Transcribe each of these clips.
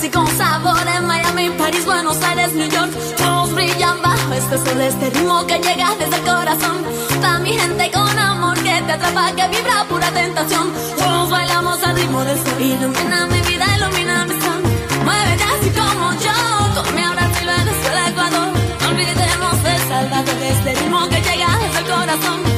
Casi con sabor en Miami, París, Buenos Aires, New York. Todos brillan bajo este sol, este ritmo que llega desde el corazón. Va mi gente con amor que te atrapa, que vibra pura tentación. Todos bailamos al ritmo de sol. Ilumina mi vida, ilumina mi son. Muévete así como yo, con mi Brasil, Venezuela, Ecuador. No olvidemos El Salvador, este ritmo que llega desde corazón.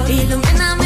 Ilumíname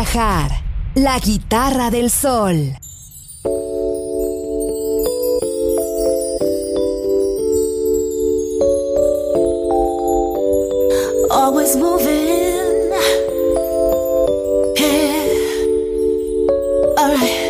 viajar. La guitarra del sol. Always moving. del